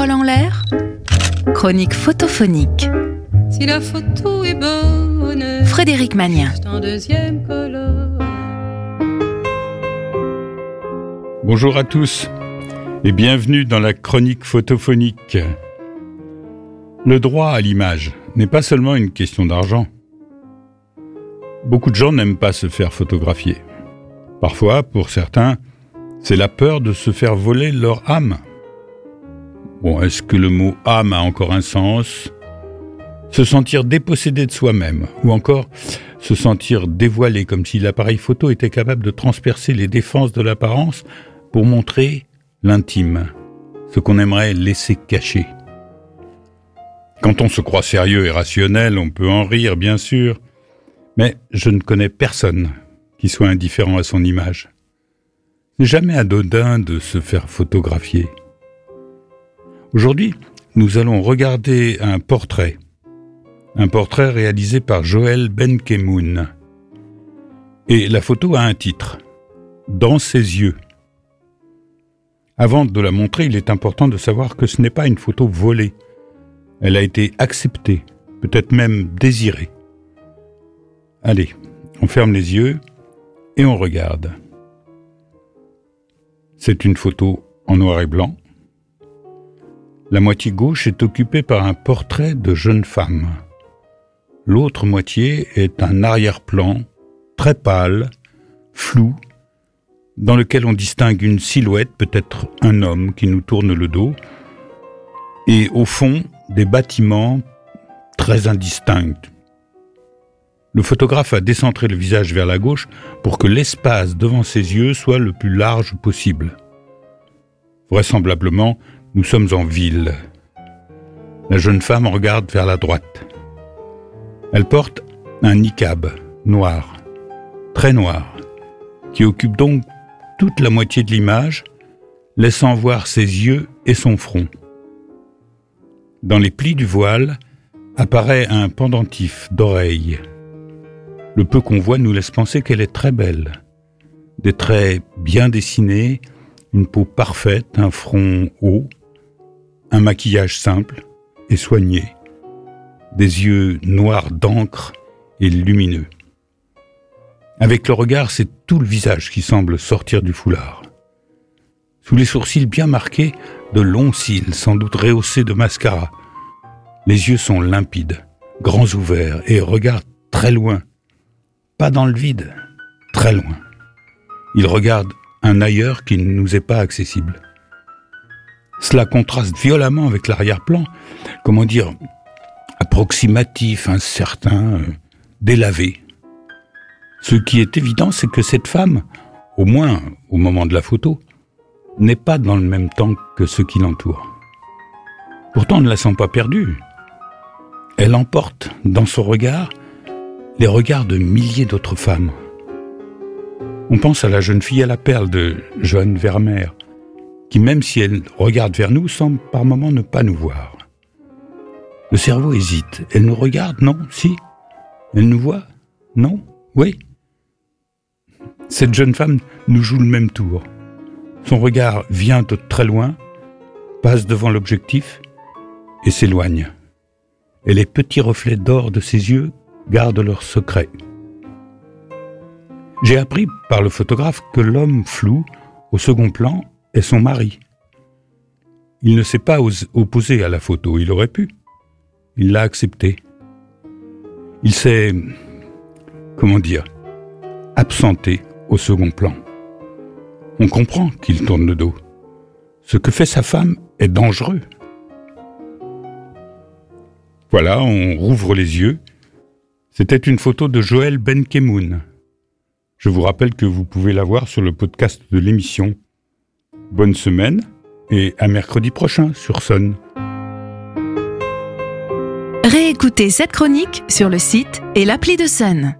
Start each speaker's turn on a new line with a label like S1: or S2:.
S1: Parole en l'air, chronique photophonique.
S2: Si la photo est bonne,
S1: Frédéric Magnien.
S2: en deuxième.
S3: Bonjour à tous et bienvenue dans la chronique photophonique. Le droit à l'image n'est pas seulement une question d'argent. Beaucoup de gens n'aiment pas se faire photographier. Parfois, pour certains, c'est la peur de se faire voler leur âme. Bon, est-ce que le mot âme a encore un sens? Se sentir dépossédé de soi-même, ou encore se sentir dévoilé comme si l'appareil photo était capable de transpercer les défenses de l'apparence pour montrer l'intime, ce qu'on aimerait laisser caché. Quand on se croit sérieux et rationnel, on peut en rire, bien sûr, mais je ne connais personne qui soit indifférent à son image. Jamais anodin de se faire photographier. Aujourd'hui, nous allons regarder un portrait. Un portrait réalisé par Joël Benkemoun. Et la photo a un titre. Dans ses yeux. Avant de la montrer, il est important de savoir que ce n'est pas une photo volée. Elle a été acceptée, peut-être même désirée. Allez, on ferme les yeux et on regarde. C'est une photo en noir et blanc. La moitié gauche est occupée par un portrait de jeune femme. L'autre moitié est un arrière-plan très pâle, flou, dans lequel on distingue une silhouette, peut-être un homme qui nous tourne le dos, et au fond des bâtiments très indistincts. Le photographe a décentré le visage vers la gauche pour que l'espace devant ses yeux soit le plus large possible. Vraisemblablement, nous sommes en ville. La jeune femme regarde vers la droite. Elle porte un niqab noir, très noir, qui occupe donc toute la moitié de l'image, laissant voir ses yeux et son front. Dans les plis du voile apparaît un pendentif d'oreilles. Le peu qu'on voit nous laisse penser qu'elle est très belle. Des traits bien dessinés, une peau parfaite, un front haut, un maquillage simple et soigné, des yeux noirs d'encre et lumineux. Avec le regard, c'est tout le visage qui semble sortir du foulard. Sous les sourcils bien marqués, de longs cils, sans doute rehaussés de mascara. Les yeux sont limpides, grands ouverts et regardent très loin. Pas dans le vide, très loin. Ils regardent un ailleurs qui ne nous est pas accessible. Cela contraste violemment avec l'arrière-plan, comment dire, approximatif, incertain, euh, délavé. Ce qui est évident, c'est que cette femme, au moins au moment de la photo, n'est pas dans le même temps que ceux qui l'entourent. Pourtant, on ne la sent pas perdue. Elle emporte dans son regard les regards de milliers d'autres femmes. On pense à la jeune fille à la perle de Joanne Vermeer, qui même si elle regarde vers nous, semble par moments ne pas nous voir. Le cerveau hésite. Elle nous regarde Non Si Elle nous voit Non Oui Cette jeune femme nous joue le même tour. Son regard vient de très loin, passe devant l'objectif et s'éloigne. Et les petits reflets d'or de ses yeux gardent leur secret. J'ai appris par le photographe que l'homme flou, au second plan, est son mari. Il ne s'est pas os- opposé à la photo, il aurait pu. Il l'a accepté. Il s'est, comment dire, absenté au second plan. On comprend qu'il tourne le dos. Ce que fait sa femme est dangereux. Voilà, on rouvre les yeux. C'était une photo de Joël Benkemoun. Je vous rappelle que vous pouvez la voir sur le podcast de l'émission. Bonne semaine et à mercredi prochain sur Sun.
S1: Réécoutez cette chronique sur le site et l'appli de Sun.